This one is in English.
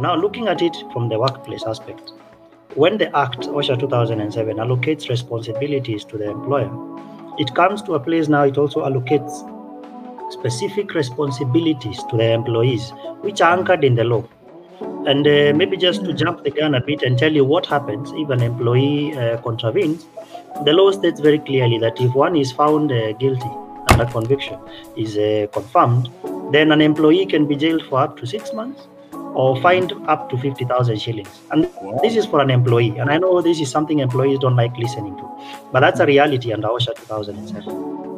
Now looking at it from the workplace aspect, when the Act OSHA 2007 allocates responsibilities to the employer, it comes to a place now it also allocates specific responsibilities to the employees, which are anchored in the law. And uh, maybe just to jump the gun a bit and tell you what happens if an employee uh, contravenes, the law states very clearly that if one is found uh, guilty and a conviction is uh, confirmed, then an employee can be jailed for up to six months or fined up to 50,000 shillings. And wow. this is for an employee. And I know this is something employees don't like listening to, but that's a reality under OSHA 2007.